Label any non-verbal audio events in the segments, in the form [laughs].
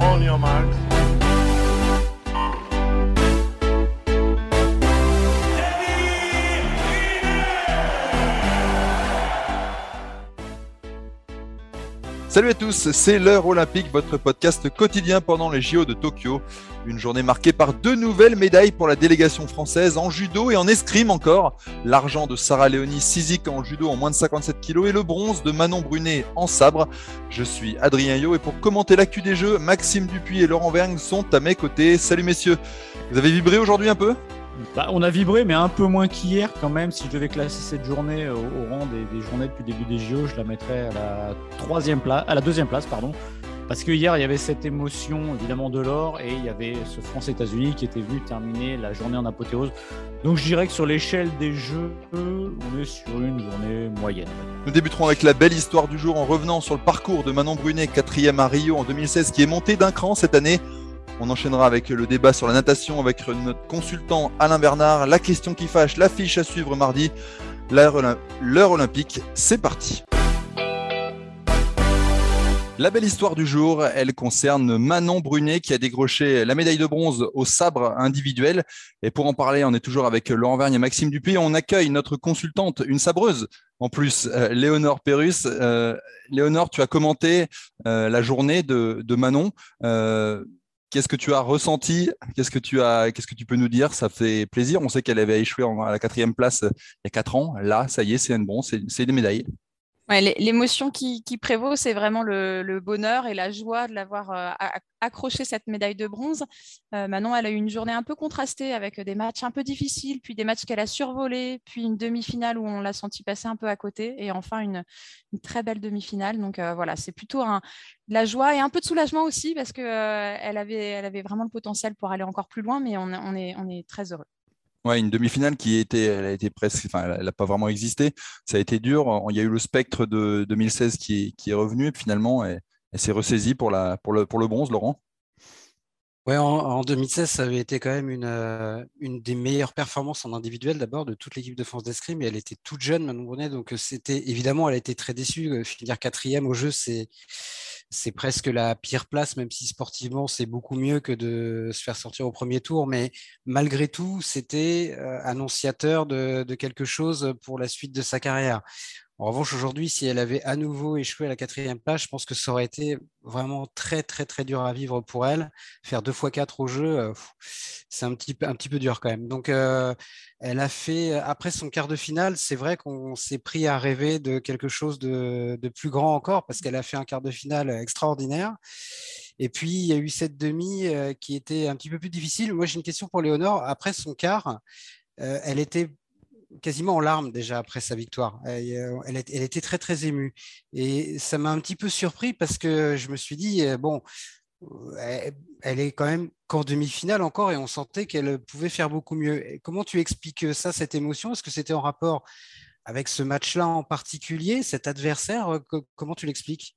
On your marks. Salut à tous, c'est l'heure olympique, votre podcast quotidien pendant les JO de Tokyo. Une journée marquée par deux nouvelles médailles pour la délégation française en judo et en escrime encore. L'argent de Sarah Léonie Sizik en judo en moins de 57 kg et le bronze de Manon Brunet en sabre. Je suis Adrien Yo et pour commenter l'actu des Jeux, Maxime Dupuis et Laurent Vergne sont à mes côtés. Salut messieurs, vous avez vibré aujourd'hui un peu? Bah, on a vibré, mais un peu moins qu'hier quand même. Si je devais classer cette journée au, au rang des, journées depuis le début des JO, je la mettrais à la troisième place, à la deuxième place. Parce que hier, il y avait cette émotion évidemment de l'or et il y avait ce France-États-Unis qui était venu terminer la journée en apothéose. Donc je dirais que sur l'échelle des jeux, on est sur une journée moyenne. Nous débuterons avec la belle histoire du jour en revenant sur le parcours de Manon Brunet, quatrième à Rio en 2016, qui est monté d'un cran cette année. On enchaînera avec le débat sur la natation avec notre consultant Alain Bernard. La question qui fâche, l'affiche à suivre mardi. L'heure olympique, c'est parti. La belle histoire du jour, elle concerne Manon Brunet qui a décroché la médaille de bronze au sabre individuel. Et pour en parler, on est toujours avec Laurent Vergne et Maxime Dupuis. On accueille notre consultante, une sabreuse en plus, euh, Léonore Pérus. Euh, Léonore, tu as commenté euh, la journée de, de Manon. Qu'est-ce que tu as ressenti? Qu'est-ce que tu as Qu'est-ce que tu peux nous dire? Ça fait plaisir. On sait qu'elle avait échoué à la quatrième place il y a quatre ans. Là, ça y est, c'est un bon, c'est des médailles. L'émotion qui, prévaut, c'est vraiment le, bonheur et la joie de l'avoir euh, accroché cette médaille de bronze. Euh, Manon, elle a eu une journée un peu contrastée avec des matchs un peu difficiles, puis des matchs qu'elle a survolés, puis une demi-finale où on l'a senti passer un peu à côté, et enfin une, très belle demi-finale. Donc euh, voilà, c'est plutôt de la joie et un peu de soulagement aussi parce qu'elle elle avait, elle avait vraiment le potentiel pour aller encore plus loin, mais on est très heureux. Ouais, une demi-finale qui était, elle a été presque, enfin, elle n'a pas vraiment existé. Ça a été dur. Il y a eu le spectre de 2016 qui, est revenu et finalement, elle, s'est ressaisie pour, le, bronze, Laurent. Ouais, en, en, 2016, ça avait été quand même une, euh, une des meilleures performances en individuel d'abord de toute l'équipe de France d'escrime. Et elle était toute jeune, Manon Brunet, donc c'était évidemment, elle a été très déçue. Finir quatrième au jeu, c'est c'est presque la pire place, même si sportivement c'est beaucoup mieux que de se faire sortir au premier tour. Mais malgré tout, c'était euh, annonciateur de, de, quelque chose pour la suite de sa carrière. En revanche, aujourd'hui, si elle avait à nouveau échoué à la quatrième place, je pense que ça aurait été vraiment très, très, très dur à vivre pour elle. Faire deux fois quatre au jeu, euh, c'est un petit, peu dur quand même. Donc, euh, elle a fait, après son quart de finale, c'est vrai qu'on s'est pris à rêver de quelque chose de, plus grand encore parce qu'elle a fait un quart de finale extraordinaire. Et puis, il y a eu cette demi euh, qui était un petit peu plus difficile. Moi, j'ai une question pour Léonore. Après son quart, elle était quasiment en larmes déjà après sa victoire. Elle, elle, était très très émue et ça m'a un petit peu surpris parce que je me suis dit bon, elle, elle est quand même qu'en demi-finale encore et on sentait qu'elle pouvait faire beaucoup mieux. Comment tu expliques ça, cette émotion? Est-ce que c'était en rapport avec ce match-là en particulier, cet adversaire? Comment tu l'expliques?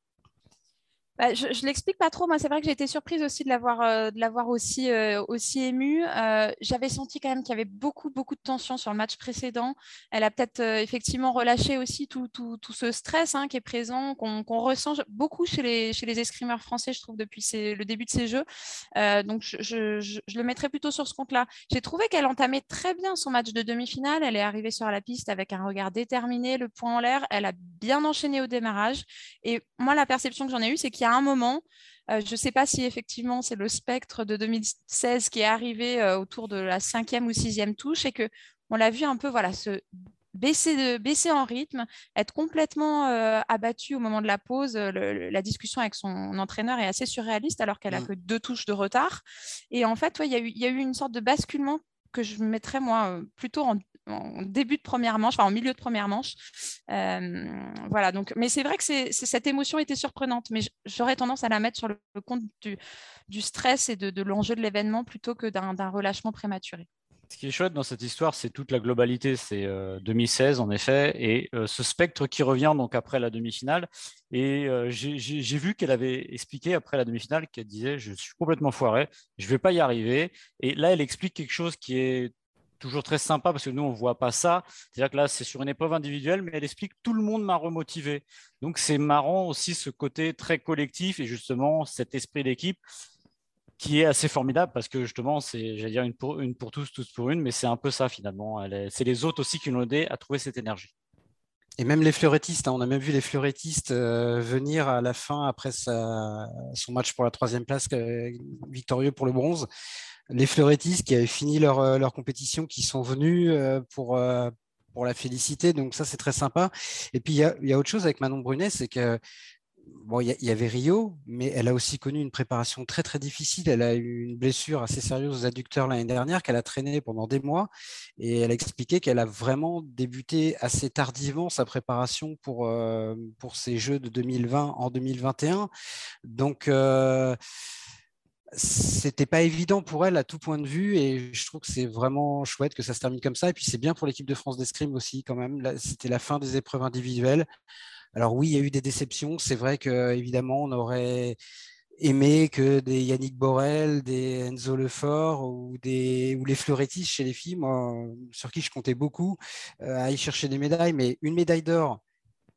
Bah, je, je l'explique pas trop. Moi, c'est vrai que j'ai été surprise aussi de l'avoir, euh, aussi, euh, aussi émue. Euh, j'avais senti quand même qu'il y avait beaucoup, beaucoup de tension sur le match précédent. Elle a peut-être effectivement relâché aussi tout, tout, tout ce stress hein, qui est présent, qu'on, ressent beaucoup chez les, chez les escrimeurs français, je trouve, depuis le début de ces jeux. Donc, je, je, je, le mettrais plutôt sur ce compte-là. J'ai trouvé qu'elle entamait très bien son match de demi-finale. Elle est arrivée sur la piste avec un regard déterminé, le point en l'air. Elle a bien enchaîné au démarrage. Et moi, la perception que j'en ai eue, c'est qu'il y a un moment, euh, je ne sais pas si effectivement c'est le spectre de 2016 qui est arrivé euh, autour de la cinquième ou sixième touche et que on l'a vu un peu voilà se baisser, de, baisser en rythme, être complètement euh, abattu au moment de la pause. Le, la discussion avec son entraîneur est assez surréaliste alors qu'elle a mmh. que deux touches de retard. Et en fait, il ouais, y, y, a eu une sorte de basculement que je mettrais moi plutôt en, en début de première manche, enfin en milieu de première manche. voilà, donc, mais c'est vrai que cette émotion était surprenante, mais j'aurais tendance à la mettre sur le, compte du, stress et de l'enjeu de l'événement plutôt que d'un relâchement prématuré. Ce qui est chouette dans cette histoire, c'est toute la globalité. C'est 2016 euh, en effet, et euh, ce spectre qui revient donc après la demi-finale. Et euh, j'ai vu qu'elle avait expliqué après la demi-finale qu'elle disait je suis complètement foiré, je ne vais pas y arriver. Et là, elle explique quelque chose qui est toujours très sympa parce que nous on voit pas ça. C'est-à-dire que là c'est sur une épreuve individuelle, mais elle explique tout le monde m'a remotivé. Donc c'est marrant aussi ce côté très collectif et justement cet esprit d'équipe qui est assez formidable parce que justement, c'est, j'allais dire, une pour, une pour tous, tous pour une, mais c'est un peu ça finalement. c'est les autres aussi qui l'ont aidé à trouver cette énergie. Et même les fleurettistes, hein, on a même vu les fleurettistes euh, venir à la fin après son match pour la troisième place, victorieux pour le bronze. Les fleurettistes qui avaient fini leur, euh, leur compétition, qui sont venus euh, pour, pour la féliciter. Donc ça, c'est très sympa. Et puis, il y a, y a, autre chose avec Manon Brunet, c'est que bon, il y, avait Rio, mais elle a aussi connu une préparation très très difficile. Elle a eu une blessure assez sérieuse aux adducteurs l'année dernière qu'elle a traîné pendant des mois, et elle a expliqué qu'elle a vraiment débuté assez tardivement sa préparation pour euh, pour ces Jeux de 2020 en 2021. Donc euh, c'était pas évident pour elle à tout point de vue et je trouve que c'est vraiment chouette que ça se termine comme ça et puis c'est bien pour l'équipe de France d'escrime aussi quand même c'était la fin des épreuves individuelles alors oui, il y a eu des déceptions. C'est vrai qu'évidemment, on aurait aimé que des Yannick Borel, des Enzo Lefort ou, les fleurettistes chez les filles, sur qui je comptais beaucoup, euh, à chercher des médailles. Mais une médaille d'or,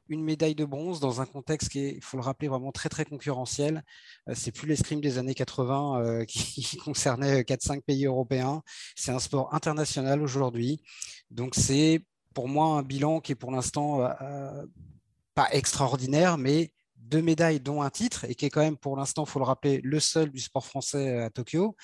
une médaille de bronze dans un contexte qui est, il faut le rappeler, vraiment très très concurrentiel. Euh, c'est plus l'escrime des années 80 euh, [laughs] qui, concernait 4-5 pays européens. C'est un sport international aujourd'hui. Donc c'est pour moi un bilan qui est pour l'instant pas extraordinaire, mais deux médailles, dont un titre, et qui est quand même pour l'instant, faut le rappeler, le seul du sport français à Tokyo.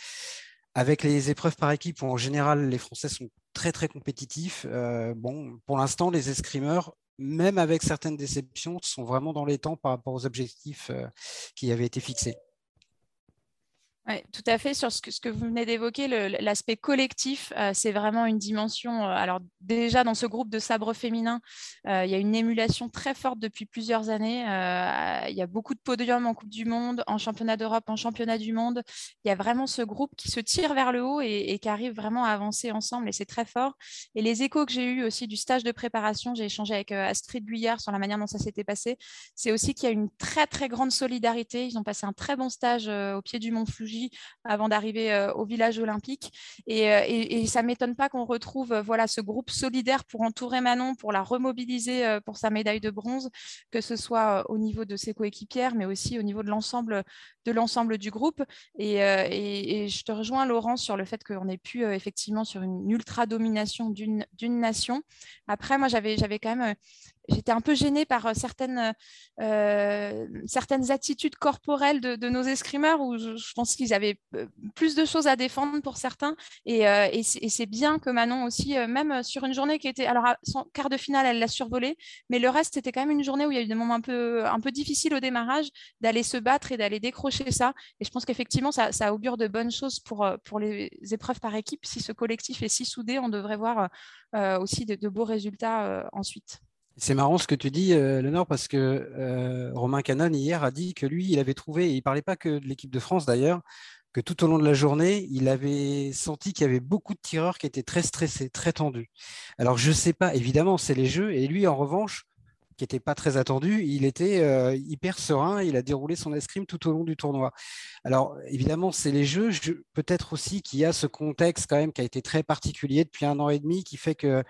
Avec les épreuves par équipe, où en général les Français sont très très compétitifs. Euh, bon, pour l'instant, les escrimeurs, même avec certaines déceptions, sont vraiment dans les temps par rapport aux objectifs euh, qui avaient été fixés. Oui, tout à fait. Sur ce que, vous venez d'évoquer, l'aspect collectif, euh, c'est vraiment une dimension. Euh, alors déjà, dans ce groupe de sabres féminins, euh, il y a une émulation très forte depuis plusieurs années. il y a beaucoup de podiums en Coupe du Monde, en Championnat d'Europe, en Championnat du Monde. Il y a vraiment ce groupe qui se tire vers le haut et, qui arrive vraiment à avancer ensemble et c'est très fort. Et les échos que j'ai eus aussi du stage de préparation, j'ai échangé avec Astrid Guyard sur la manière dont ça s'était passé, c'est aussi qu'il y a une très très grande solidarité. Ils ont passé un très bon stage au pied du Mont Avant d'arriver euh, au village olympique. Et, euh, ça ne m'étonne pas qu'on retrouve euh, voilà, ce groupe solidaire pour entourer Manon, pour la remobiliser pour sa médaille de bronze, que ce soit au niveau de ses coéquipières, mais aussi au niveau de l'ensemble de l'ensemble du groupe. Et, et, je te rejoins, Laurent, sur le fait qu'on ait pu effectivement sur une ultra domination d'une nation. Après, moi, j'avais quand même j'étais un peu gênée par euh, certaines, euh, certaines attitudes corporelles de, nos escrimeurs où je, pense qu'ils avaient euh, plus de choses à défendre pour certains. Et, c'est bien que Manon aussi, même sur une journée qui était. Alors, son quart de finale, elle l'a survolé, mais le reste, c'était quand même une journée où il y a eu des moments un peu, un peu difficiles au démarrage d'aller se battre et d'aller décrocher ça. Et je pense qu'effectivement, ça, ça, augure de bonnes choses pour, pour les épreuves par équipe. Si ce collectif est si soudé, on devrait voir aussi de beaux résultats ensuite. C'est marrant ce que tu dis, euh, Léonore, parce que euh, Romain Canon hier a dit que lui, il avait trouvé, et il ne parlait pas que de l'équipe de France d'ailleurs, que tout au long de la journée, il avait senti qu'il y avait beaucoup de tireurs qui étaient très stressés, très tendus. Alors je ne sais pas, évidemment, c'est les jeux, et lui, en revanche, qui n'était pas très attendu, il était euh, hyper serein, il a déroulé son escrime tout au long du tournoi. Alors évidemment, c'est les jeux, peut-être aussi qu'il y a ce contexte quand même qui a été très particulier depuis un an et demi, qui fait que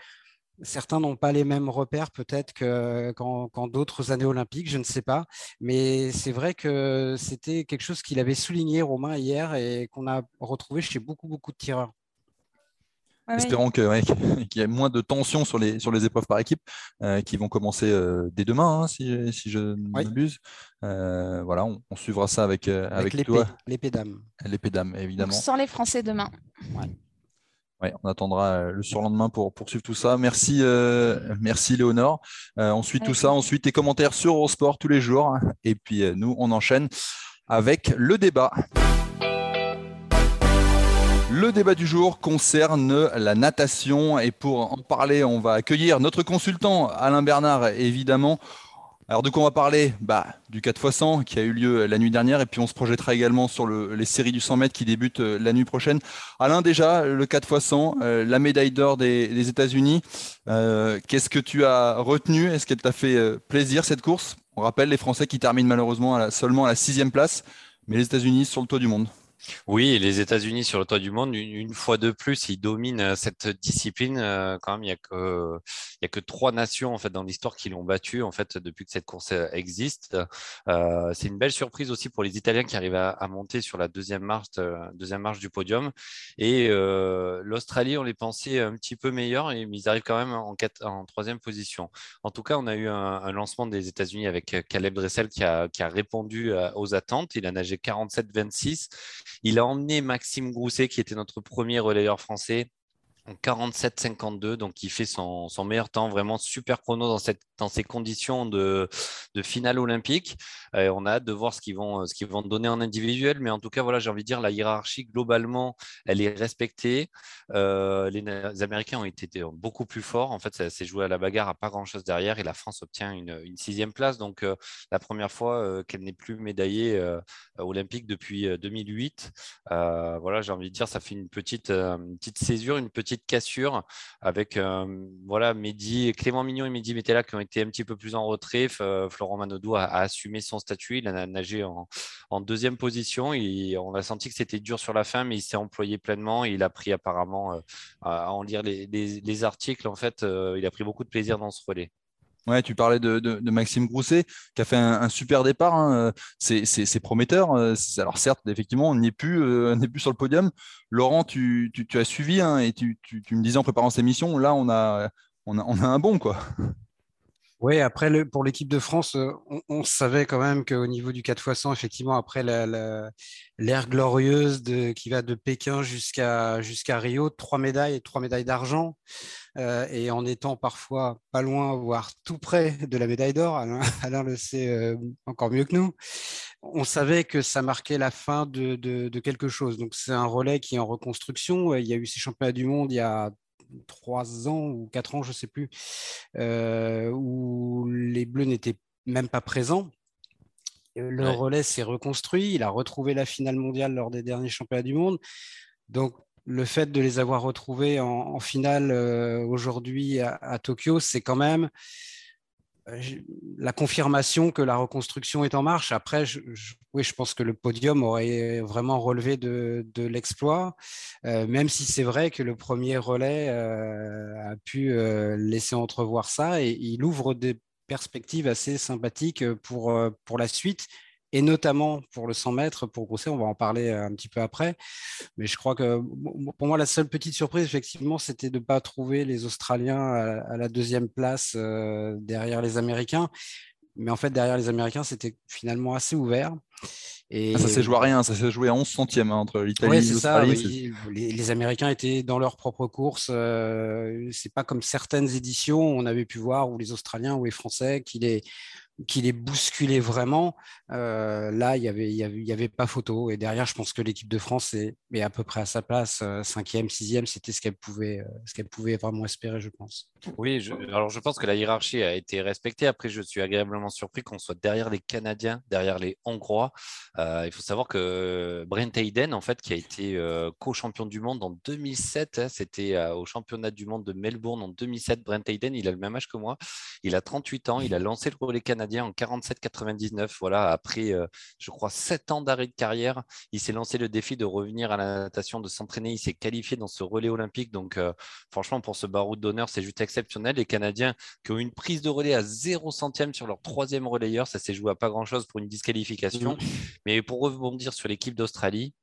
Certains n'ont pas les mêmes repères peut-être qu'en d'autres années olympiques, je ne sais pas. Mais c'est vrai que c'était quelque chose qu'il avait souligné, Romain, hier, et qu'on a retrouvé chez beaucoup, beaucoup de tireurs. Espérons [laughs] qu'il y ait moins de tension sur les, sur les épreuves par équipe euh, qui vont commencer euh, dès demain, hein, si, si, je ne m'abuse. Euh, voilà, on, suivra ça avec, avec, avec toi. L'épée d'âme. L'épée d'âme, évidemment. sans les Français demain on attendra euh, le surlendemain pour poursuivre tout ça. Merci, euh, merci Léonore. Euh, on suit tout ça. Ensuite, tes commentaires sur Eurosport tous les jours. Et puis, nous, on enchaîne avec le débat. Le débat du jour concerne la natation et pour en parler, on va accueillir notre consultant Alain Bernard, évidemment. Alors de quoi on va parler bah, Du 4x100 qui a eu lieu la nuit dernière et puis on se projettera également sur les séries du 100 mètres qui débutent euh, la nuit prochaine. Alain déjà, le 4x100, euh, la médaille d'or des, États-Unis, euh, qu'est-ce que tu as retenu Est-ce qu'elle t'a fait plaisir cette course? On rappelle les Français qui terminent malheureusement seulement à la sixième place, mais les États-Unis sur le toit du monde. Oui, les États-Unis sur le toit du monde, une, fois de plus, ils dominent euh, cette discipline. Euh, quand même, il n'y a que a que trois nations en fait dans l'histoire qui l'ont battu en fait depuis que cette course euh, existe. c'est une belle surprise aussi pour les Italiens qui arrivent à, monter sur la deuxième marche, deuxième marche du podium. Et l'Australie, on les pensait un petit peu meilleurs, mais ils arrivent quand même en, troisième position. En tout cas, on a eu un, lancement des États-Unis avec Caleb Dressel qui a, qui a répondu aux attentes. Il a nagé 47-26. Il a emmené Maxime Grousset, qui était notre premier relayeur français, en 47-52, donc il fait son, meilleur temps, vraiment super chrono dans, ces conditions de, finale olympique. Euh, on a hâte de voir ce qu'ils vont, ce qu'ils vont donner en individuel, mais en tout cas, voilà, j'ai envie de dire, la hiérarchie, globalement, elle est respectée. Euh, les, Américains ont été beaucoup plus forts. En fait, ça s'est joué à la bagarre, à pas grand-chose derrière, et la France obtient une, sixième place. Donc, euh, la première fois qu'elle n'est plus médaillée olympique depuis 2008. voilà, j'ai envie de dire, ça fait une petite césure, une petite cassure avec euh, voilà, Mehdi, Clément Mignon et Mehdi Metella qui ont été un petit peu plus en retrait. Euh, Florent Manodou a, assumé son statut. Il a nagé en, deuxième position. Et on a senti que c'était dur sur la fin, mais il s'est employé pleinement. il a pris apparemment, euh, à en lire les, articles, en fait, il a pris beaucoup de plaisir dans ce relais. Ouais, tu parlais de, Maxime Grousset qui a fait un, super départ. Hein. C'est prometteur. Alors certes, effectivement, on n'est plus, euh, plus sur le podium. Laurent, tu, as suivi hein, et tu, me disais en préparant cette émission, là, on a, on a, on a un bon quoi. Oui, après, pour l'équipe de France, euh, on, savait quand même qu'au niveau du 4x100, effectivement, après l'ère glorieuse qui va de Pékin jusqu'à Rio, trois médailles, trois médailles d'argent, euh, et en étant parfois pas loin, voire tout près de la médaille d'or, Alain, [laughs] le sait euh, encore mieux que nous, on savait que ça marquait la fin de, de quelque chose. Donc c'est un relais qui est en reconstruction. Il y a eu ces championnats du monde il y a trois ans ou quatre ans, je ne sais plus, euh, où les Bleus n'étaient même pas présents. Le relais s'est reconstruit, il a retrouvé la finale mondiale lors des derniers championnats du monde. Donc, le fait de les avoir retrouvés en, finale euh, aujourd'hui à, Tokyo, c'est quand même la confirmation que la reconstruction est en marche. Après, je, oui, je pense que le podium aurait vraiment relevé de, l'exploit, euh, même si c'est vrai que le premier relais euh, a pu laisser entrevoir ça et il ouvre des perspectives assez sympathiques pour, pour la suite et notamment pour le 100 mètres, pour Grousset, on va en parler un petit peu après. Mais je crois que pour moi, la seule petite surprise, effectivement, c'était de ne pas trouver les Australiens à, la deuxième place euh, derrière les Américains. Mais en fait, derrière les Américains, c'était finalement assez ouvert. Et... Ah, ça s'est joué à rien, ça s'est joué à 11 centièmes hein, entre l'Italie et l'Australie. les, Américains étaient dans leur propre course. Euh, c'est pas comme certaines éditions, on avait pu voir, où les Australiens ou les Français qui les qui les bousculait vraiment. Euh, là, il n'y avait, y avait, pas photo. Et derrière, je pense que l'équipe de France est, est, à peu près à sa place. Euh, cinquième, sixième, c'était ce qu'elle pouvait, euh, ce qu'elle pouvait vraiment espérer, je pense. Oui, alors je pense que la hiérarchie a été respectée. Après, je suis agréablement surpris qu'on soit derrière les Canadiens, derrière les Hongrois. il faut savoir que Brent Hayden, en fait, qui a été co-champion du monde en 2007, hein, c'était au championnat du monde de Melbourne en 2007. Brent Hayden, il a le même âge que moi. Il a 38 ans. Il a lancé le relais canadien en 47-99. Voilà, après, euh, je crois, sept ans d'arrêt de carrière, il s'est lancé le défi de revenir à la natation, de s'entraîner. Il s'est qualifié dans ce relais olympique. Donc, euh, franchement, pour ce baroud d'honneur, c'est juste exceptionnel. Les Canadiens qui ont une prise de relais à 0 centième sur leur troisième relayeur, ça s'est joué à pas grand-chose pour une disqualification. Mmh. Mais pour rebondir sur l'équipe d'Australie,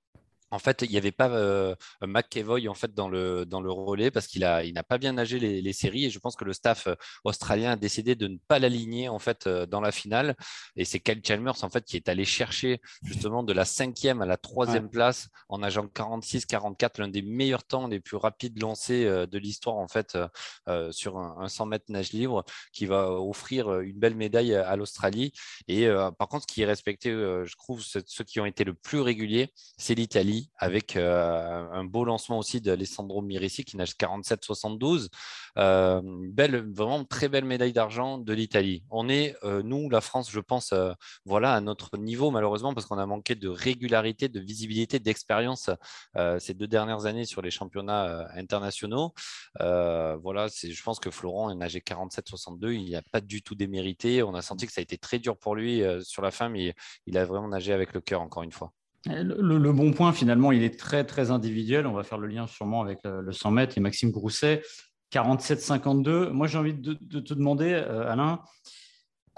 en fait, il n'y avait pas euh, McEvoy en fait dans le, dans le relais parce qu'il a, il n'a pas bien nagé les, séries et je pense que le staff euh, australien a décidé de ne pas l'aligner en fait euh, dans la finale. Et c'est Kyle Chalmers en fait qui est allé chercher justement de la cinquième à la troisième place en nageant 46-44, l'un des meilleurs temps, les plus rapides lancés de l'histoire en fait sur un, 100 mètres nage libre qui va offrir une belle médaille à l'Australie. Et par contre ce qui est respecté, je trouve ceux qui ont été le plus réguliers, c'est l'Italie avec un beau lancement aussi d'Alessandro Mirissi qui nage 47-72. belle, vraiment très belle médaille d'argent de l'Italie. On est, nous, la France, je pense, voilà, à notre niveau, malheureusement, parce qu'on a manqué de régularité, de visibilité, d'expérience ces deux dernières années sur les championnats internationaux. voilà, je pense que Florent a nagé 47-62, il n'a pas du tout démérité. On a senti que ça a été très dur pour lui sur la fin, mais il a vraiment nagé avec le cœur, encore une fois. Le, bon point, finalement, il est très, très individuel. On va faire le lien sûrement avec le, 100 mètres et Maxime Grousset. 47-52. Moi, j'ai envie de, te demander, euh, Alain,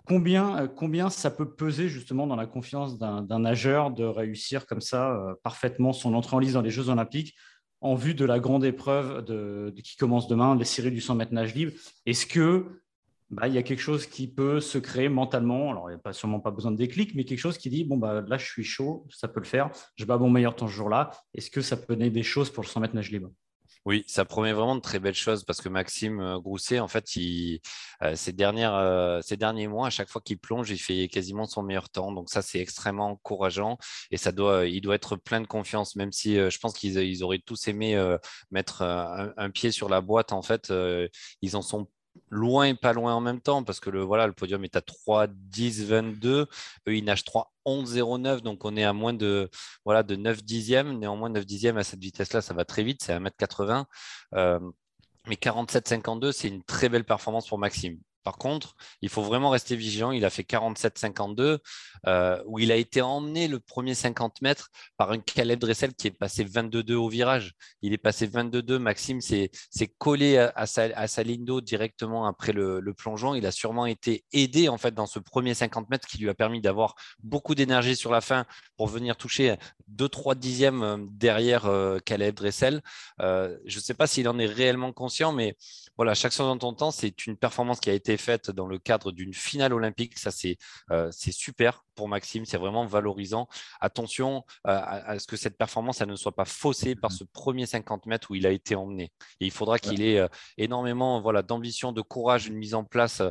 combien, euh, combien ça peut peser justement dans la confiance d'un nageur de réussir comme ça euh, parfaitement son entrée en lice dans les Jeux Olympiques en vue de la grande épreuve qui commence demain, les séries du 100 mètres nage libre? Est-ce que bah, il y a quelque chose qui peut se créer mentalement. Alors, il n'y a pas, sûrement pas besoin de déclic, mais quelque chose qui dit bon, bah, là, je suis chaud, ça peut le faire, je bats mon meilleur temps ce jour-là. Est-ce que ça peut donner des choses pour le 100 mètres nage libre? Oui, ça promet vraiment de très belles choses parce que Maxime euh, Grousset, en fait, euh, ces, dernières, euh, ces derniers mois, à chaque fois qu'il plonge, il fait quasiment son meilleur temps. Donc ça, c'est extrêmement encourageant et ça doit, il doit être plein de confiance, même si je pense qu'ils auraient tous aimé mettre un, un, pied sur la boîte. En fait, ils en sont loin et pas loin en même temps parce que le, voilà, le podium est à 3, 10, 22. Eux, ils nagent 3, 11, 09. Donc, on est à moins de, voilà, de 9 dixièmes. Néanmoins, 9 dixièmes à cette vitesse-là, ça va très vite. C'est 1m80. Euh, mais 47, 52, c'est une très belle performance pour Maxime. Par contre, il faut vraiment rester vigilant. Il a fait 47-52, euh, où il a été emmené le premier 50 mètres par un Caleb Dressel qui est passé 22-2 au virage. Il est passé 22-2. Maxime s'est collé à, sa, ligne d'eau directement après le, plongeon. Il a sûrement été aidé en fait dans ce premier 50 mètres qui lui a permis d'avoir beaucoup d'énergie sur la fin pour venir toucher 2-3 dixièmes euh, derrière euh, Caleb Dressel. je ne sais pas s'il en est réellement conscient, mais voilà, chaque chose en ton temps, c'est une performance qui a été faite dans le cadre d'une finale olympique. Ça, c'est euh, super pour Maxime, c'est vraiment valorisant. Attention euh, à, ce que cette performance elle ne soit pas faussée par mmh. ce premier 50 mètres où il a été emmené. Et il faudra qu'il ait euh, énormément voilà, d'ambition, de courage, une mise en place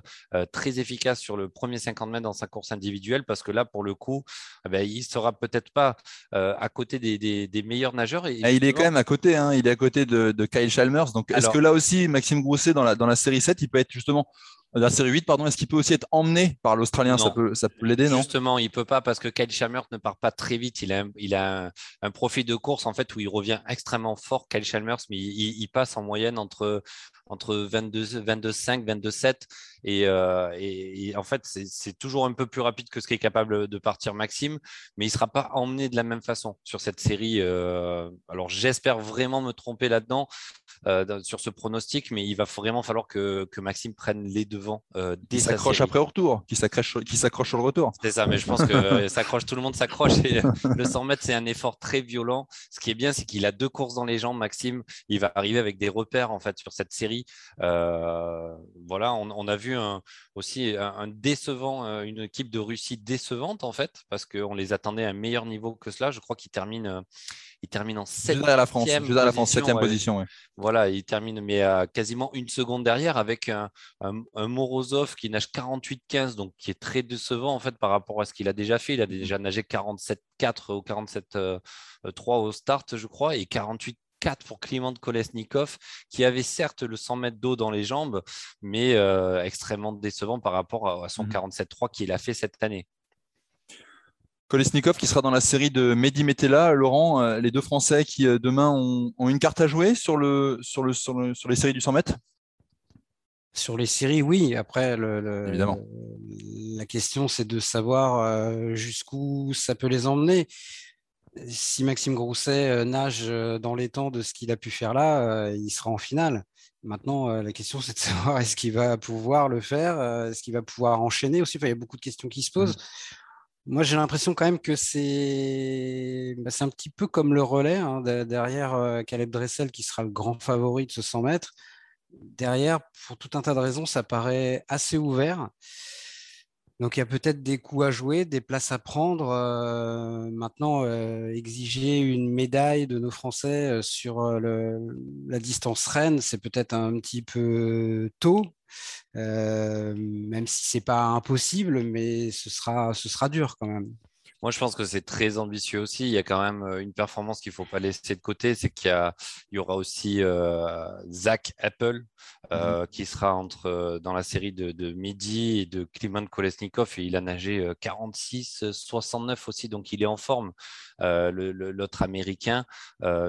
très efficace sur le premier 50 mètres dans sa course individuelle parce que là, pour le coup, eh ben, il ne sera peut-être pas à côté des, meilleurs nageurs. Et, ah, il est quand même à côté, hein. il est à côté de, Kyle Chalmers. Donc, est-ce que là aussi, Maxime dans la, dans la série 7, il peut être justement la série 8, pardon, est-ce qu'il peut aussi être emmené par l'Australien? Ça peut, ça peut l'aider, non? Justement, il peut pas parce que Kyle Chalmers ne part pas très vite. Il a, il a un, profil de course en fait où il revient extrêmement fort, Kyle Chalmers, mais il, passe en moyenne entre, entre 22, 22 5, 22 7. Et, et, en fait, c'est toujours un peu plus rapide que ce qui est capable de partir Maxime, mais il ne sera pas emmené de la même façon sur cette série. Euh, alors, j'espère vraiment me tromper là-dedans euh, sur ce pronostic, mais il va vraiment falloir que, que Maxime prenne les euh, qui s'accroche après au retour, qui s'accroche, qui s'accroche sur le retour. C'est ça, mais je pense que euh, s'accroche, tout le monde s'accroche. le 100 mètres, c'est un effort très violent. Ce qui est bien, c'est qu'il a deux courses dans les jambes, Maxime. Il va arriver avec des repères en fait sur cette série. Euh, voilà, on, a vu aussi un, décevant, une équipe de Russie décevante en fait, parce qu'on les attendait à un meilleur niveau que cela. Je crois qu'il termine il termine en 7 la France, la France, septième position. Voilà, il termine, mais à quasiment une seconde derrière avec un, Morozov qui nage 48-15, donc qui est très décevant en fait par rapport à ce qu'il a déjà fait. Il a déjà nagé 47-4 ou 47-3 au start, je crois, et 48 4 pour Kliment Kolesnikov, qui avait certes le 100 mètres d'eau dans les jambes, mais euh, extrêmement décevant par rapport à, son 47-3 mmh. qu'il a fait cette année. Kolesnikov qui sera dans la série de Mehdi Metella. Laurent, euh, les deux Français qui euh, demain ont, une carte à jouer sur, le, sur, le, sur, les séries du 100 mètres? Sur les séries, oui. Après, Évidemment. la question, c'est de savoir euh, jusqu'où ça peut les emmener. Si Maxime Grousset nage dans les temps de ce qu'il a pu faire là, il sera en finale. Maintenant, la question, c'est de [laughs] savoir est-ce qu'il va pouvoir le faire, est-ce qu'il va pouvoir enchaîner aussi. il y a beaucoup de questions qui se posent. Mmh. Moi, j'ai l'impression quand même que c'est bah, un petit peu comme le relais, hein, derrière euh, Caleb Dressel qui sera le grand favori de ce 100 mètres. Derrière, pour tout un tas de raisons, ça paraît assez ouvert. Donc il y a peut-être des coups à jouer, des places à prendre. Euh, maintenant, euh, exiger une médaille de nos Français sur la distance reine, c'est peut-être un petit peu tôt. Euh, même si c'est pas impossible, mais ce sera, ce sera dur quand même. Moi, je pense que c'est très ambitieux aussi. Il y a quand même une performance qu'il ne faut pas laisser de côté, c'est qu'il y, y, aura aussi Zach Apple mmh qui sera entre, dans la série de, de Midi et de Kliman Kolesnikov. Et il a nagé 46, 69 aussi, donc il est en forme, l'autre américain,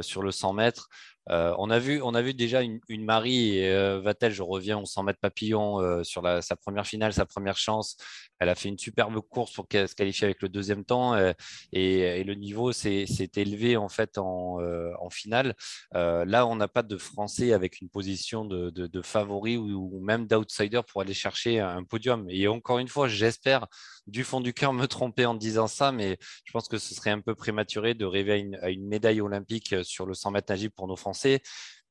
sur le 100 mètres. Euh, on, a vu, on a vu déjà une, Marie et euh, Vatel, je reviens, on 100 mètres papillon euh, sur sa première finale, sa première chance. Elle a fait une superbe course pour se qualifier avec le deuxième temps et, le niveau s'est élevé en fait en, finale. là, on n'a pas de Français avec une position de, favori ou, même d'outsider pour aller chercher un podium. Et encore une fois, j'espère du fond du cœur me tromper en disant ça, mais je pense que ce serait un peu prématuré de rêver à une, médaille olympique sur le 100 mètres nagis pour nos Français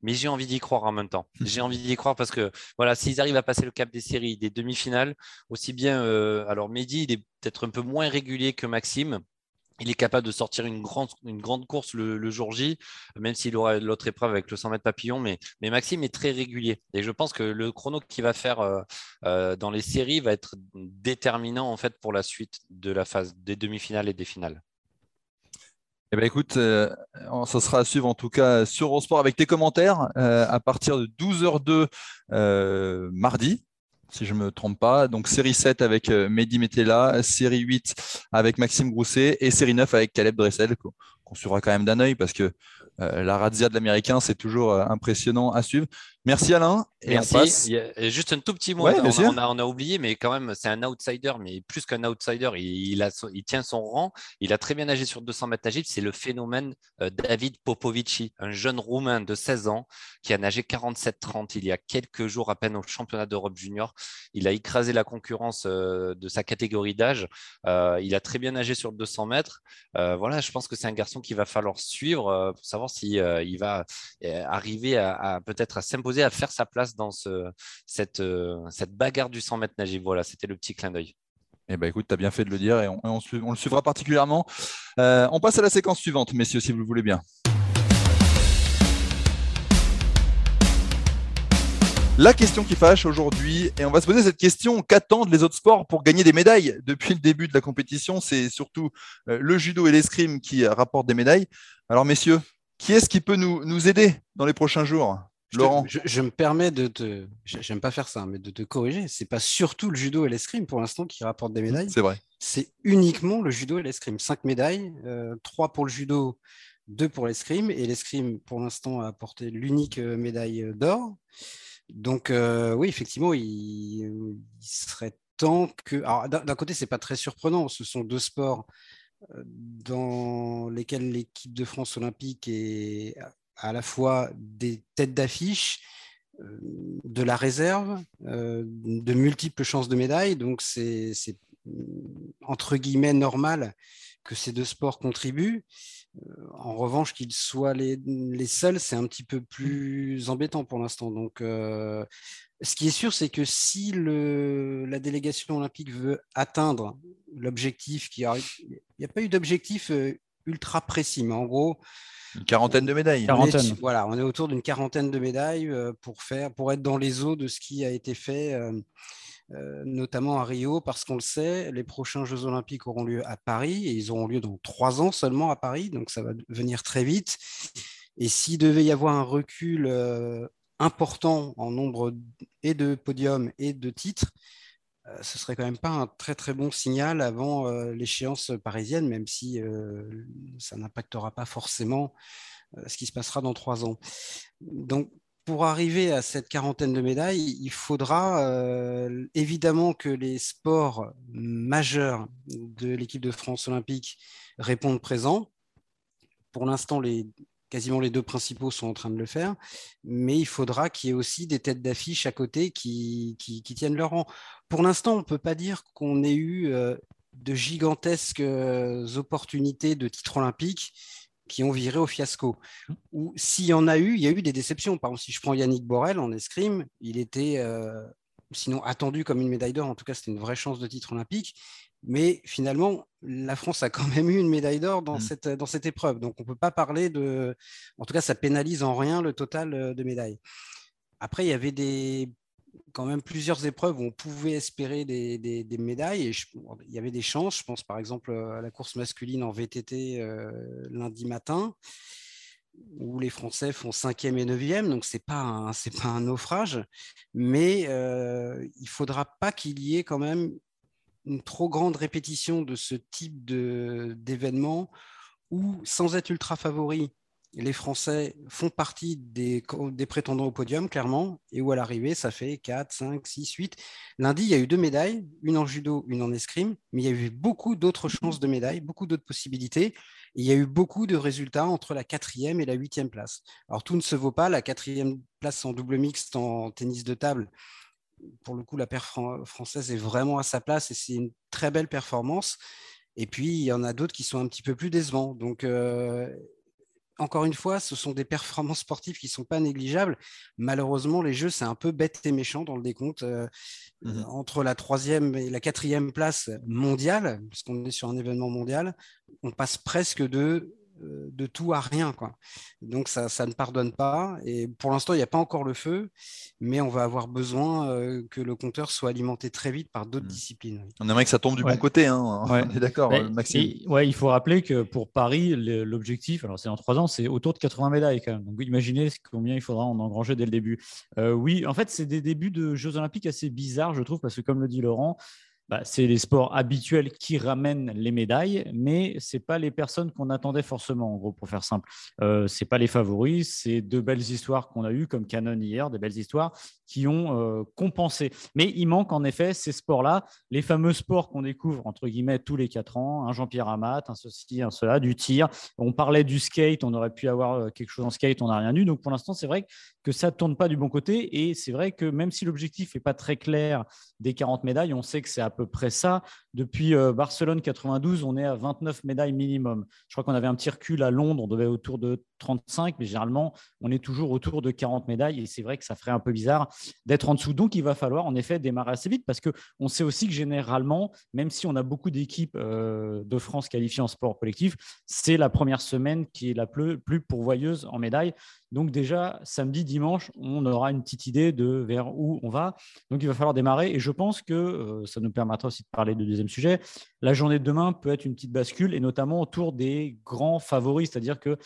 mais j'ai envie d'y croire en même temps. [laughs] J'ai envie d'y croire parce que voilà, s'ils arrivent à passer le cap des séries, des demi-finales, aussi bien, euh, alors Mehdi, il est peut-être un peu moins régulier que Maxime, il est capable de sortir une grande, une grande course le, jour J, même s'il aura l'autre épreuve avec le 100 mètres papillon. Mais, mais, Maxime est très régulier. Et je pense que le chrono qu'il va faire euh, euh, dans les séries va être déterminant en fait pour la suite de la phase des demi-finales et des finales. Eh ben écoute, euh, ça sera à suivre en tout cas sur Eurosport avec tes commentaires à partir de 12h02 mardi si je ne me trompe pas. Donc série 7 avec euh, Mehdi Metella, série 8 avec Maxime Grousset et série 9 avec Caleb Dressel, qu'on suivra quand même d'un œil parce que euh, la razzia de l'américain, c'est toujours euh, impressionnant à suivre. Merci Alain. Et Merci. juste un tout petit mot. on, a, oublié, mais quand même, c'est un outsider, mais plus qu'un outsider, il, a, il, tient son rang. Il a très bien nagé sur 200 mètres nagibles. C'est le phénomène David Popovici, un jeune Roumain de 16 ans qui a nagé 47-30 il y a quelques jours à peine au championnat d'Europe junior. Il a écrasé la concurrence de sa catégorie d'âge. il a très bien nagé sur 200 mètres. voilà, je pense que c'est un garçon qu'il va falloir suivre pour savoir s'il euh, il va euh, arriver à, peut-être à s'imposer, à faire sa place dans euh, cette bagarre du 100 mètres nagé. Voilà, c'était le petit clin d'œil. Eh ben, écoute, tu as bien fait de le dire et on, le suivra particulièrement. on passe à la séquence suivante, messieurs, si vous le voulez bien. La question qui fâche aujourd'hui, et on va se poser cette question, qu'attendent les autres sports pour gagner des médailles? Depuis le début de la compétition, c'est surtout le judo et l'escrime qui rapportent des médailles. Alors messieurs, qui est-ce qui peut nous aider dans les prochains jours? Laurent je, me permets de te. J'aime pas faire ça, mais de te corriger. C'est pas surtout le judo et l'escrime pour l'instant qui rapportent des médailles. C'est vrai. C'est uniquement le judo et l'escrime. Cinq médailles, euh, trois pour le judo, deux pour l'escrime. Et l'escrime, pour l'instant, a apporté l'unique euh, médaille euh, d'or. Donc, oui, effectivement, il, serait temps que. Alors, d'un côté, c'est pas très surprenant. Ce sont deux sports dans lesquels l'équipe de France olympique est à la fois des têtes d'affiche, euh, de la réserve, euh, de multiples chances de médailles. Donc c'est entre guillemets normal que ces deux sports contribuent. Euh, en revanche, qu'ils soient les, seuls, c'est un petit peu plus embêtant pour l'instant. Donc, ce qui est sûr, c'est que si la délégation olympique veut atteindre l'objectif il n'y a pas eu d'objectif ultra précis, mais en gros, une quarantaine de médailles. voilà, on est autour d'une quarantaine de médailles euh, pour faire, pour être dans les eaux de ce qui a été fait, euh, notamment à Rio, parce qu'on le sait, les prochains Jeux Olympiques auront lieu à Paris et ils auront lieu dans trois ans seulement à Paris, donc ça va venir très vite. Et s'il devait y avoir un recul important en nombre et de podiums et de titres, euh, ce serait quand même pas un très très bon signal avant euh, l'échéance parisienne, même si euh, ça n'impactera pas forcément ce qui se passera dans trois ans. Donc, pour arriver à cette quarantaine de médailles, il faudra évidemment que les sports majeurs de l'équipe de France olympique répondent présents. Pour l'instant, les quasiment les deux principaux sont en train de le faire, mais il faudra qu'il y ait aussi des têtes d'affiche à côté qui, tiennent leur rang. Pour l'instant, on ne peut pas dire qu'on ait eu euh, de gigantesques euh, opportunités de titres olympiques qui ont viré au fiasco. Ou s'il y en a eu, il y a eu des déceptions. Par exemple, si je prends Yannick Borel en escrime, il était euh, sinon attendu comme une médaille d'or. En tout cas, c'était une vraie chance de titre olympique. Mais finalement, la France a quand même eu une médaille d'or dans, mmh. cette, dans cette épreuve. Donc, on ne peut pas parler de. En tout cas, ça pénalise en rien le total de médailles. Après, il y avait des, quand même plusieurs épreuves où on pouvait espérer des, des- médailles. Et il y avait des chances. Je pense par exemple à la course masculine en VTT euh, lundi matin, où les Français font cinquième et neuvième. Donc c'est pas [laughs] pas un naufrage, mais euh, il faudra pas qu'il y ait quand même une trop grande répétition de ce type de, d'événement où, sans être ultra favoris, les Français font partie des, prétendants au podium, clairement, et où à l'arrivée, ça fait 4, 5, 6, 8. Lundi, il y a eu deux médailles, une en judo, une en escrime, mais il y a eu beaucoup d'autres chances de médailles, beaucoup d'autres possibilités, il y a eu beaucoup de résultats entre la quatrième et la huitième place. Alors, tout ne se vaut pas. La quatrième place en double mixte en tennis de table, pour le coup, la paire fran- française est vraiment à sa place et c'est une très belle performance. Et puis, il y en a d'autres qui sont un petit peu plus décevants. Donc, euh, encore une fois, ce sont des performances sportives qui ne sont pas négligeables. Malheureusement, les jeux, c'est un peu bête et méchant dans le décompte. Euh, Mhm. Entre la troisième et la quatrième place mondiale, puisqu'on est sur un événement mondial, on passe presque de, de tout à rien. Quoi. Donc, ça, ça ne pardonne pas. Et pour l'instant, il n'y a pas encore le feu, mais on va avoir besoin euh, que le compteur soit alimenté très vite par d'autres Mhm. disciplines. On aimerait que ça tombe du Ouais. bon côté, hein. [laughs] Ouais. on est d'accord, Mais- euh, Maxime. et- ouais, il faut rappeler que pour Paris, l'objectif, alors c'est en trois ans, c'est autour de 80 médailles quand même. Donc imaginez combien il faudra en engranger dès le début. Euh, oui, en fait, c'est des débuts de Jeux Olympiques assez bizarres, je trouve, parce que comme le dit Laurent, bah, c'est les sports habituels qui ramènent les médailles, mais c'est pas les personnes qu'on attendait forcément, en gros, pour faire simple. Euh, c'est pas les favoris, c'est de belles histoires qu'on a eues, comme Canon hier, des belles histoires qui ont euh, compensé. Mais il manque en effet ces sports-là, les fameux sports qu'on découvre entre guillemets tous les quatre ans, un Jean-Pierre Amat, un ceci, un cela, du tir. On parlait du skate, on aurait pu avoir euh, quelque chose en skate, on n'a rien eu. Donc pour l'instant, c'est vrai que ça ne tourne pas du bon côté. Et c'est vrai que même si l'objectif n'est pas très clair des 40 médailles, on sait que c'est à peu près ça. Depuis euh, Barcelone 92, on est à 29 médailles minimum. Je crois qu'on avait un petit recul à Londres, on devait autour de 35, mais généralement, on est toujours autour de 40 médailles. Et c'est vrai que ça ferait un peu bizarre d'être en dessous. Donc, il va falloir en effet démarrer assez vite parce qu'on sait aussi que généralement, même si on a beaucoup d'équipes euh, de France qualifiées en sport collectif, c'est la première semaine qui est la plus, pourvoyeuse en médailles. Donc déjà, samedi, dimanche, on aura une petite idée de vers où on va. Donc il va falloir démarrer. Et je pense que euh, ça nous permettra aussi de parler du deuxième sujet. La journée de demain peut être une petite bascule, et notamment autour des grands favoris, c'est-à-dire que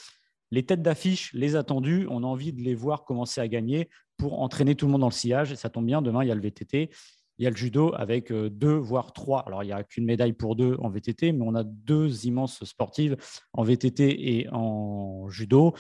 les têtes d'affiche, les attendus, on a envie de les voir commencer à gagner pour entraîner tout le monde dans le sillage. Et ça tombe bien, demain, il y a le VTT, il y a le judo avec euh, deux, voire trois. Alors, il n'y a qu'une médaille pour deux en VTT, mais on a deux immenses sportives en VTT et en judo.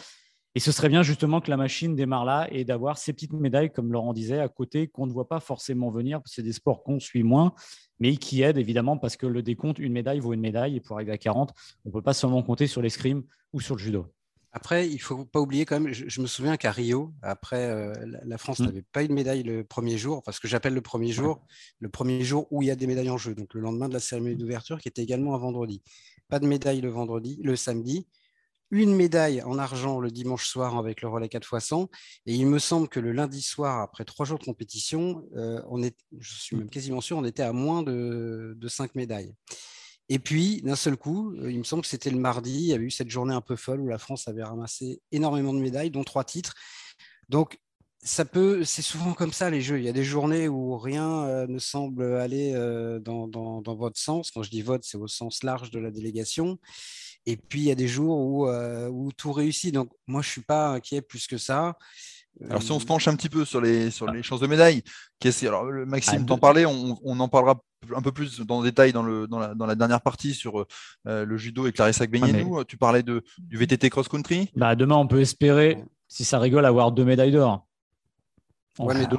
Et ce serait bien justement que la machine démarre là et d'avoir ces petites médailles, comme Laurent disait, à côté, qu'on ne voit pas forcément venir, parce que c'est des sports qu'on suit moins, mais qui aident évidemment parce que le décompte, une médaille vaut une médaille, et pour arriver à 40, on ne peut pas seulement compter sur l'escrime ou sur le judo. Après, il ne faut pas oublier quand même, je, je me souviens qu'à Rio, après, euh, la, la France Mm. n'avait pas eu de médaille le premier jour, parce que j'appelle le premier jour, le premier jour où il y a des médailles en jeu, donc le lendemain de la cérémonie d'ouverture, qui était également un vendredi. Pas de médaille le vendredi, le samedi, une médaille en argent le dimanche soir avec le relais 4x100. Et il me semble que le lundi soir, après trois jours de compétition, euh, on est, je suis même quasiment sûr, on était à moins de, cinq médailles. Et puis, d'un seul coup, euh, il me semble que c'était le mardi, il y avait eu cette journée un peu folle où la France avait ramassé énormément de médailles, dont trois titres. Donc, ça peut, c'est souvent comme ça les jeux. Il y a des journées où rien euh, ne semble aller dans, dans, dans, votre sens. Quand je dis vote, c'est au sens large de la délégation. Et puis, il y a des jours où, euh, où tout réussit. Donc, moi, je ne suis pas inquiet plus que ça. Alors, si on se penche un petit peu sur les, sur les chances de médaille, alors, Maxime Ah, t'en parlait, on, on, en parlera un peu plus dans le détail dans, le, dans, la, dans la dernière partie sur euh, le judo et Clarissa Gbenienou. Ah, mais... Tu parlais de, du VTT cross-country. Bah, demain, on peut espérer, si ça rigole, avoir deux médailles d'or. Ouais, mais deux,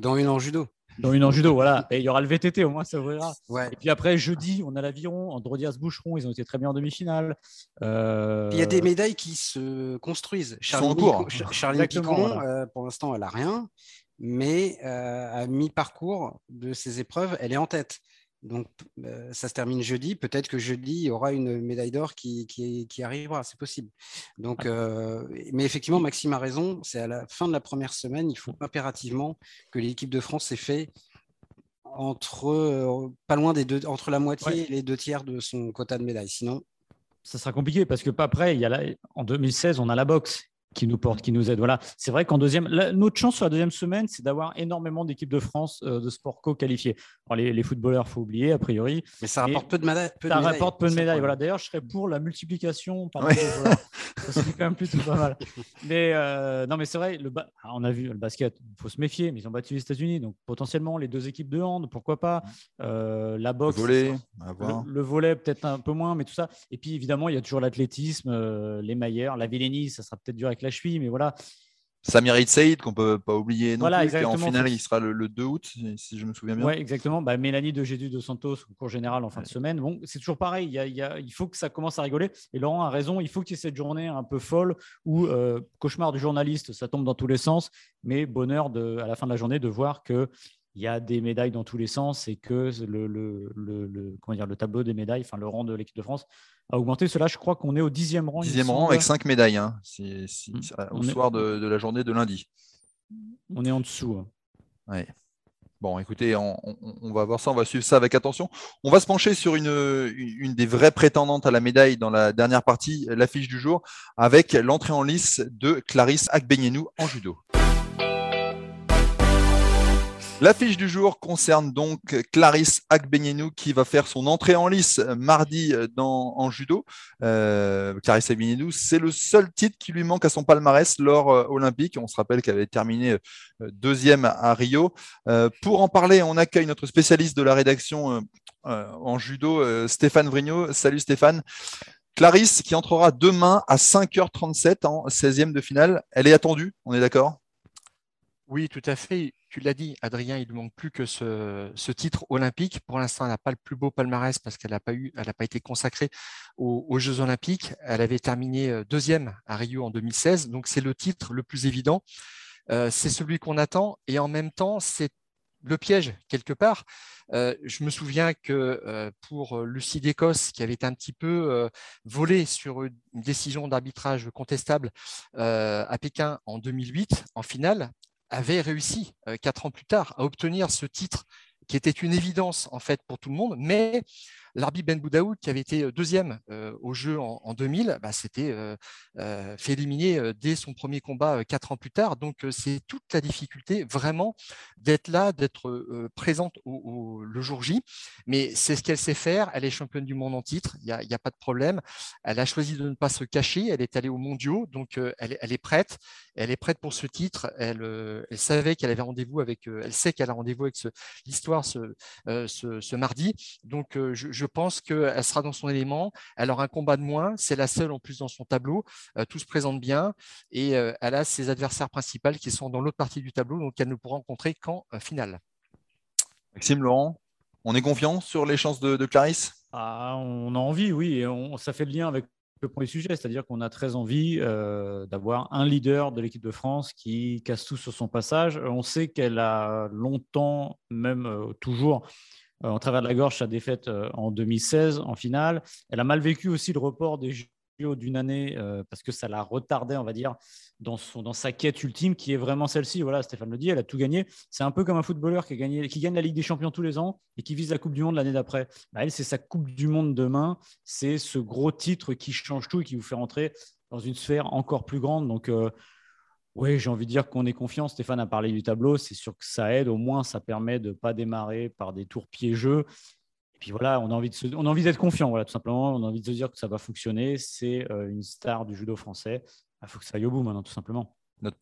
dans une en judo. Dans une en judo, voilà. Et il y aura le VTT, au moins ça ouvrira. Ouais. Et puis après, jeudi, on a l'aviron. Androdias Boucheron, ils ont été très bien en demi-finale. Euh... Il y a des médailles qui se construisent. Charline, Picon, Charline Picon voilà. euh, pour l'instant, elle n'a rien. Mais euh, à mi-parcours de ces épreuves, elle est en tête. Donc, euh, ça se termine jeudi. Peut-être que jeudi, il y aura une médaille d'or qui, qui, qui, arrivera. C'est possible. Donc, euh, mais effectivement, Maxime a raison. C'est à la fin de la première semaine. Il faut impérativement que l'équipe de France ait fait entre euh, pas loin des deux, entre la moitié ouais. et les deux tiers de son quota de médailles. Sinon, ça sera compliqué parce que pas après, il y a la... en 2016, on a la boxe. Qui nous porte, qui nous aide. Voilà. C'est vrai qu'en deuxième, notre chance sur la deuxième semaine, c'est d'avoir énormément d'équipes de France euh, de sport co qualifiées. les, les, footballeurs, faut oublier a priori. Mais ça rapporte peu de, médailles. Ça rapporte peu de médailles. Voilà. D'ailleurs, je serais pour la multiplication. Par ouais. ça quand même plutôt pas mal. [laughs] Mais euh, non, mais c'est vrai. Le ah, on a vu le basket. Il faut se méfier, mais ils ont battu les États-Unis, donc potentiellement les deux équipes de hand, pourquoi pas. Euh, la boxe, le volet, le, le volet peut-être un peu moins, mais tout ça. Et puis évidemment, il y a toujours l'athlétisme, les maillets, la Villénie, ça sera peut-être dur avec la cheville, mais voilà. Samir Saïd, qu'on peut pas oublier non voilà, plus, en finale, il sera le, 2 août, si je me souviens bien. Oui, exactement. Bah, Mélanie de Gédu de Santos, cours général en fin de semaine. Bon, c'est toujours pareil. Il, faut que ça commence à rigoler. Et Laurent a raison. Il faut qu'il y ait cette journée un peu folle où, euh, cauchemar du journaliste, ça tombe dans tous les sens. Mais bonheur de, à la fin de la journée de voir que il y a des médailles dans tous les sens et que le, le, le, comment dire, le tableau des médailles, enfin le rang de l'équipe de France a augmenté. Cela, je crois qu'on est au dixième rang. Dixième rang avec cinq médailles hein, mmh. au soir de, de, la journée de lundi. On est en dessous. Hein. Ouais. Bon, écoutez, on, on, va voir ça, on va suivre ça avec attention. On va se pencher sur une, une des vraies prétendantes à la médaille dans la dernière partie, l'affiche du jour, avec l'entrée en lice de Clarisse Akbenienou en judo. L'affiche du jour concerne donc Clarisse Akbenienou qui va faire son entrée en lice mardi dans, en judo. Euh, Clarisse Akbenienou, c'est le seul titre qui lui manque à son palmarès lors euh, olympique. On se rappelle qu'elle avait terminé euh, deuxième à Rio. pour en parler, on accueille notre spécialiste de la rédaction en judo, Stéphane Vrignot. Salut Stéphane. Clarisse qui entrera demain à 5h37 en 16e de finale. Elle est attendue, on est d'accord? Oui, tout à fait. Tu l'as dit, Adrien, il ne manque plus que ce, titre olympique. Pour l'instant, elle n'a pas le plus beau palmarès parce qu'elle n'a pas été consacrée aux, Jeux olympiques. Elle avait terminé euh, deuxième à Rio en 2016, donc c'est le titre le plus évident. Euh, c'est celui qu'on attend et en même temps, c'est le piège quelque part. Euh, je me souviens que pour Lucie d'Écosse, qui avait un petit peu volée sur une décision d'arbitrage contestable à Pékin en 2008, en finale, avait réussi euh, quatre ans plus tard à obtenir ce titre qui était une évidence en fait pour tout le monde, mais L'arbitre Ben Boudaoud, qui avait été euh, deuxième euh, au jeu en, 2000, bah, s'était euh, fait éliminer dès son premier combat quatre ans plus tard. Donc, c'est toute la difficulté vraiment d'être là, d'être présente au, le jour J. Mais c'est ce qu'elle sait faire. Elle est championne du monde en titre. Il n'y a, pas de problème. Elle a choisi de ne pas se cacher. Elle est allée aux mondiaux. Donc, elle, est prête. Elle est prête pour ce titre. Elle, savait qu'elle avait rendez-vous avec, elle sait qu'elle a rendez-vous avec l'histoire ce, mardi. Donc, je pense qu'elle sera dans son élément. Elle aura un combat de moins. C'est la seule en plus dans son tableau. Euh, tout se présente bien. Et euh, elle a ses adversaires principaux qui sont dans l'autre partie du tableau, donc elle ne pourra rencontrer qu'en euh, finale. Maxime Laurent, on est confiant sur les chances de, Clarisse? Ah, On a envie, oui. Et on, ça fait le lien avec le premier sujet, c'est-à-dire qu'on a très envie d'avoir un leader de l'équipe de France qui casse tout sur son passage. On sait qu'elle a longtemps, même toujours, euh, en travers de la gorge sa défaite euh, en 2016 en finale. Elle a mal vécu aussi le report des JO d'une année euh, parce que ça l'a retardé, on va dire, dans, son, dans sa quête ultime qui est vraiment celle-ci. Voilà, Stéphane le dit, elle a tout gagné. C'est un peu comme un footballeur qui gagne la Ligue des Champions tous les ans et qui vise la Coupe du Monde l'année d'après. Bah, elle, c'est sa Coupe du Monde demain. C'est ce gros titre qui change tout et qui vous fait rentrer dans une sphère encore plus grande. Donc, oui, j'ai envie de dire qu'on est confiant. Stéphane a parlé du tableau. C'est sûr que ça aide. Au moins, ça permet de ne pas démarrer par des tours piégeux. Et puis voilà, on a envie, de d'être confiant, voilà, tout simplement. On a envie de se dire que ça va fonctionner. C'est euh, une star du judo français. Il faut que ça aille au bout maintenant, tout simplement. Notre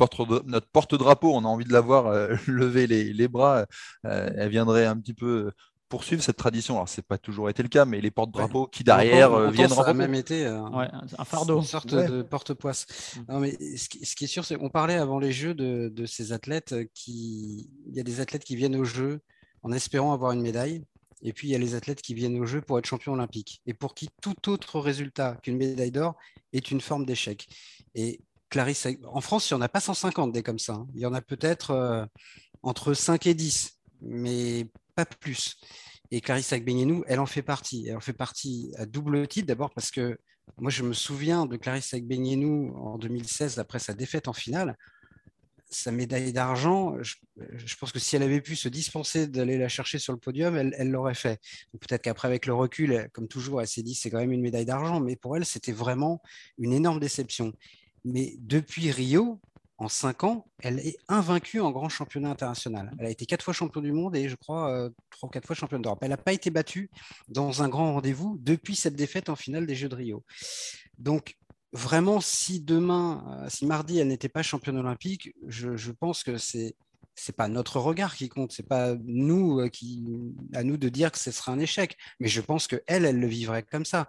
porte-drapeau, on a envie de la voir euh, [laughs] lever les, bras. Euh, elle viendrait un petit peu poursuivre cette tradition. Alors, c'est pas toujours été le cas, mais les porte-drapeaux qui derrière euh, viennent Ça a même été euh, un fardeau. Une sorte de porte-poisse. Mm. mais ce qui, est sûr, c'est qu'on parlait avant les Jeux de, ces athlètes qui. Il y a des athlètes qui viennent aux Jeux en espérant avoir une médaille. Et puis, il y a les athlètes qui viennent aux Jeux pour être champions olympiques. Et pour qui tout autre résultat qu'une médaille d'or est une forme d'échec. Et Clarisse, en France, il n'y en a pas 150 des comme ça. Hein. Il y en a peut-être euh, entre 5 et 10, mais pas plus. Et Clarisse Agbenienou, elle en fait partie. Elle en fait partie à double titre, d'abord parce que moi, je me souviens de Clarisse Agbenienou en 2016, après sa défaite en finale. Sa médaille d'argent, je, pense que si elle avait pu se dispenser d'aller la chercher sur le podium, elle l'aurait fait. Peut-être qu'après, avec le recul, comme toujours, elle s'est dit c'est quand même une médaille d'argent, mais pour elle, c'était vraiment une énorme déception. Mais depuis Rio, en cinq ans, elle est invaincue en grand championnat international. Elle a été quatre fois champion du monde et je crois euh, trois ou quatre fois championne d'Europe. Elle n'a pas été battue dans un grand rendez-vous depuis cette défaite en finale des Jeux de Rio. Donc, vraiment, si demain, euh, si mardi, elle n'était pas championne olympique, je, pense que c'est c'est pas notre regard qui compte, c'est pas nous euh, qui à nous de dire que ce sera un échec, mais je pense que elle, elle le vivrait comme ça,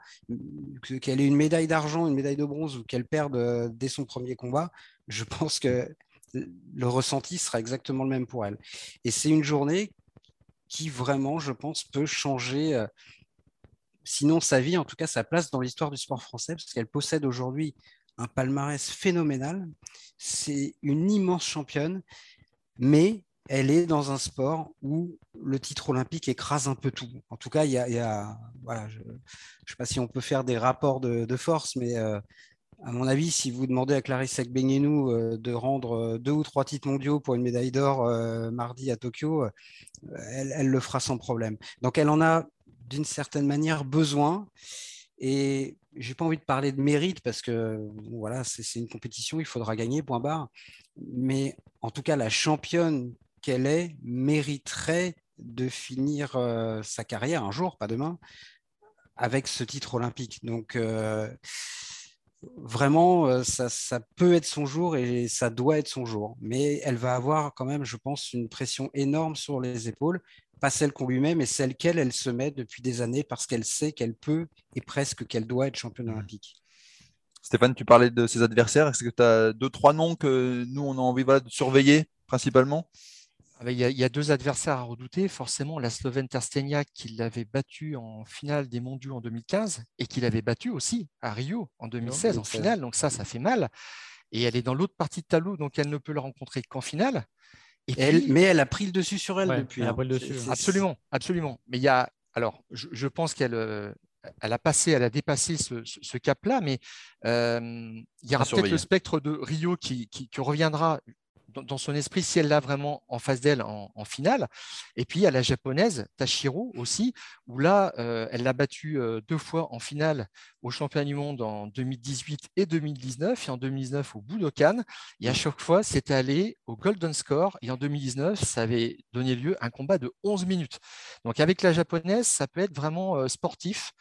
qu'elle ait une médaille d'argent, une médaille de bronze ou qu'elle perde dès son premier combat, je pense que le ressenti sera exactement le même pour elle. Et c'est une journée qui vraiment, je pense, peut changer, euh, sinon sa vie, en tout cas sa place dans l'histoire du sport français, parce qu'elle possède aujourd'hui un palmarès phénoménal. C'est une immense championne, mais elle est dans un sport où le titre olympique écrase un peu tout. En tout cas, il y a, je ne sais pas si on peut faire des rapports de, force, mais euh, à mon avis, si vous demandez à Clarisse Agbenienou euh, de rendre euh, deux ou trois titres mondiaux pour une médaille d'or mardi à Tokyo, elle, le fera sans problème. Donc elle en a d'une certaine manière besoin. Et j'ai pas envie de parler de mérite parce que voilà, c'est une compétition, il faudra gagner, point barre. Mais en tout cas, la championne qu'elle est mériterait de finir sa carrière un jour, pas demain, avec ce titre olympique. Donc vraiment, euh, ça, peut être son jour et ça doit être son jour. Mais elle va avoir quand même, je pense, une pression énorme sur les épaules, pas celle qu'on lui met, mais celle qu'elle, elle se met depuis des années parce qu'elle sait qu'elle peut et presque qu'elle doit être championne olympique. Stéphane, tu parlais de ses adversaires. Est-ce que tu as deux, trois noms que nous, on a envie de surveiller principalement? Ah ben, il y, a, deux adversaires à redouter. Forcément, la Slovène Tersteniak qui l'avait battu en finale des mondiaux en 2015 et qui l'avait battu aussi à Rio en 2016 en finale. Donc ça, ça fait mal. Et elle est dans l'autre partie de tableau, donc elle ne peut le rencontrer qu'en finale. Et mais elle a pris le dessus sur elle depuis. Elle a hein. pris le dessus. Absolument, absolument. Mais il y a, alors, je, pense qu'elle euh, elle a passé, elle a dépassé ce, cap-là, mais euh, il y aura peut-être le spectre de Rio qui, qui, reviendra dans son esprit si elle l'a vraiment en face d'elle en, finale. Et puis il la japonaise Tashiro aussi, où là, euh, elle l'a battue euh, deux fois en finale au championnat du monde en 2018 et 2019, et en 2019 au Budokan. Et à chaque fois, c'était allé au Golden Score. Et en 2019, ça avait donné lieu à un combat de 11 minutes. Donc avec la japonaise, ça peut être vraiment euh, sportif.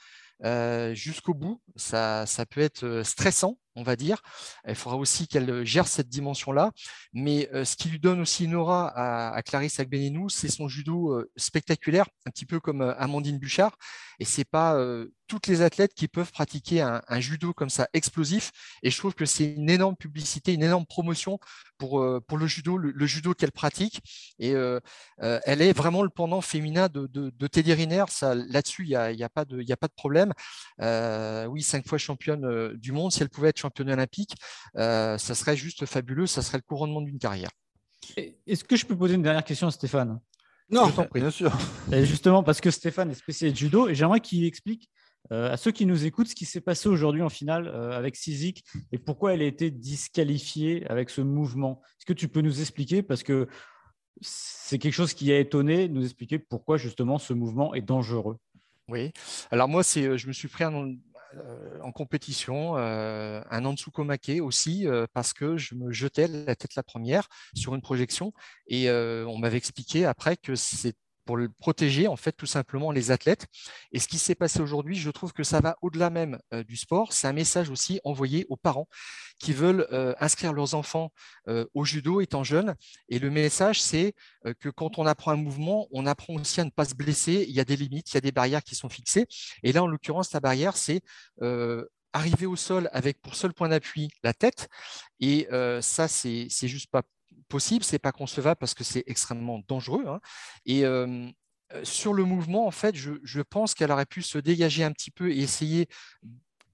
jusqu'au bout. Ça, peut être stressant on va dire. Il faudra aussi qu'elle euh, gère cette dimension-là. Mais euh, ce qui lui donne aussi une aura à, Clarisse Agbenenou, c'est son judo euh, spectaculaire, un petit peu comme Amandine Bouchard. Et c'est pas toutes les athlètes qui peuvent pratiquer un, judo comme ça explosif. Et je trouve que c'est une énorme publicité, une énorme promotion pour, pour le judo, le, judo qu'elle pratique. Et elle est vraiment le pendant féminin de, Teddy Riner. Là-dessus, il n'y a, y a, de, a pas de problème. oui, cinq fois championne du monde. Si elle pouvait être championne olympique, ça serait juste fabuleux. Ça serait le couronnement d'une carrière. Est-ce que je peux poser une dernière question à Stéphane? Non, bien sûr. justement, parce que Stéphane est spécialiste judo, et j'aimerais qu'il explique euh, à ceux qui nous écoutent ce qui s'est passé aujourd'hui en finale euh, avec Sizik et pourquoi elle a été disqualifiée avec ce mouvement. Est-ce que tu peux nous expliquer? Parce que c'est quelque chose qui a étonné, nous expliquer pourquoi justement ce mouvement est dangereux. Oui, alors moi, c'est, euh, je me suis pris un, en compétition, un Antsukomake aussi, parce que je me jetais la tête la première sur une projection. Et on m'avait expliqué après que c'est pour protéger en fait tout simplement les athlètes. Et ce qui s'est passé aujourd'hui, je trouve que ça va au-delà même euh, du sport. C'est un message aussi envoyé aux parents qui veulent euh, inscrire leurs enfants euh, au judo étant jeunes. Et le message, c'est que quand on apprend un mouvement, on apprend aussi à ne pas se blesser. Il y a des limites, il y a des barrières qui sont fixées. Et là, en l'occurrence, la barrière, c'est arriver au sol avec pour seul point d'appui la tête. Et ça, c'est juste pas possible, c'est pas concevable parce que c'est extrêmement dangereux. Hein. Et euh, sur le mouvement, en fait, je, pense qu'elle aurait pu se dégager un petit peu et essayer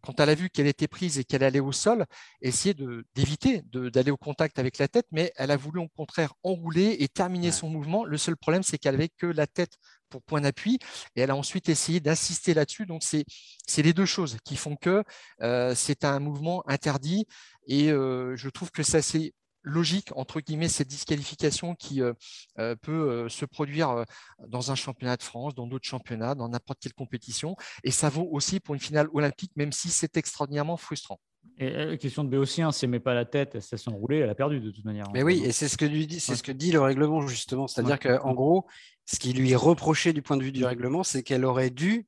quand elle a vu qu'elle était prise et qu'elle allait au sol, essayer d'éviter d'aller au contact avec la tête, mais elle a voulu au contraire enrouler et terminer son mouvement. Le seul problème, c'est qu'elle avait que la tête pour point d'appui et elle a ensuite essayé d'insister là-dessus. Donc, c'est les deux choses qui font que euh, c'est un mouvement interdit et euh, je trouve que ça c'est logique, entre guillemets, cette disqualification qui euh, euh, peut euh, se produire dans un championnat de France, dans d'autres championnats, dans n'importe quelle compétition. Et ça vaut aussi pour une finale olympique, même si c'est extraordinairement frustrant. Et la question de Béotien, si elle met pas la tête, elle se laisse enrouler, elle a perdu de toute manière. Mais oui, et c'est ce que dit, c'est ce que dit le règlement justement, c'est-à-dire qu'en gros, ce qui lui est reproché du point de vue du règlement, c'est qu'elle aurait dû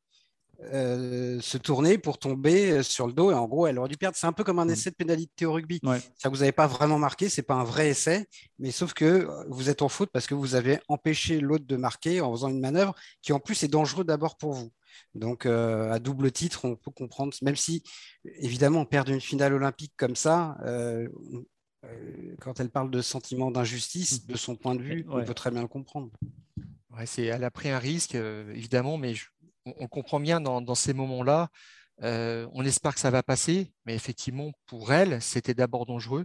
euh, se tourner pour tomber euh, sur le dos et en gros elle aurait dû perdre. C'est un peu comme un essai de pénalité au rugby. Ça vous n'avez pas vraiment marqué, c'est pas un vrai essai, mais sauf que euh, vous êtes en faute parce que vous avez empêché l'autre de marquer en faisant une manœuvre qui en plus est dangereux d'abord pour vous. Donc à double titre, on peut comprendre, même si évidemment perdre une finale olympique comme ça, quand elle parle de sentiment d'injustice, de son point de vue, on peut très bien le comprendre. Ouais, elle a pris un risque, évidemment, mais je, on, comprend bien dans, ces moments-là. Euh, on espère que ça va passer, mais effectivement, pour elle, c'était d'abord dangereux.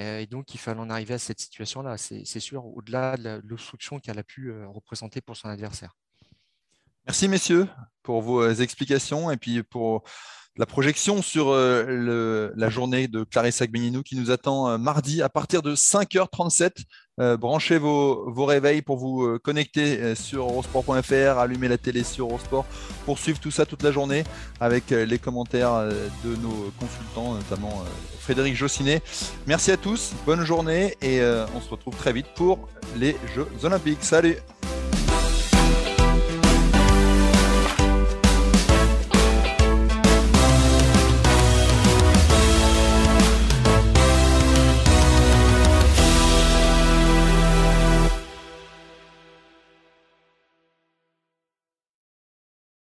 Euh, et donc, il fallait en arriver à cette situation-là, c'est sûr, au-delà de l'obstruction qu'elle a pu euh, représenter pour son adversaire. Merci, messieurs, pour vos explications et puis pour la projection sur la journée de Clarissa Gbeninou qui nous attend mardi à partir de 5h37. Euh, branchez vos, réveils pour vous connecter sur eurosport.fr, allumer la télé sur Eurosport pour suivre tout ça toute la journée avec les commentaires de nos consultants, notamment Frédéric Jossinet. Merci à tous, bonne journée et on se retrouve très vite pour les Jeux Olympiques. Salut